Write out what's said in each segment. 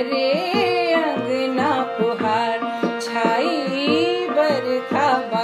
करे अंगना पुहार छाई बरखा बा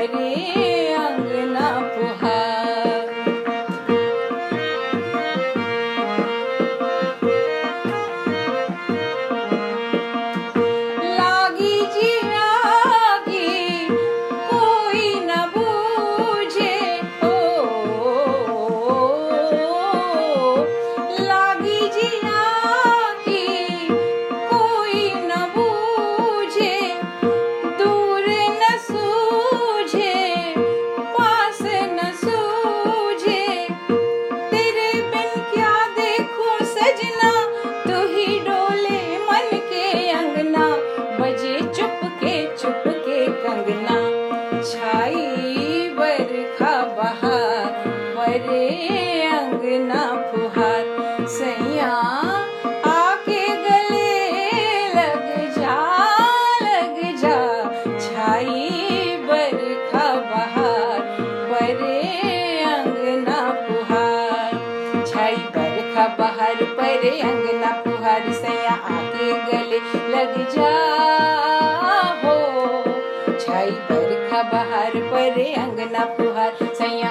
Friday. बाहर अंगना फुहार। सैया गले लग जा लग जा। छाई बरखा परे अंगना फुहार। छाई परे अंगना फुहार। सैया गले लग परे अंगना फुहार। सैया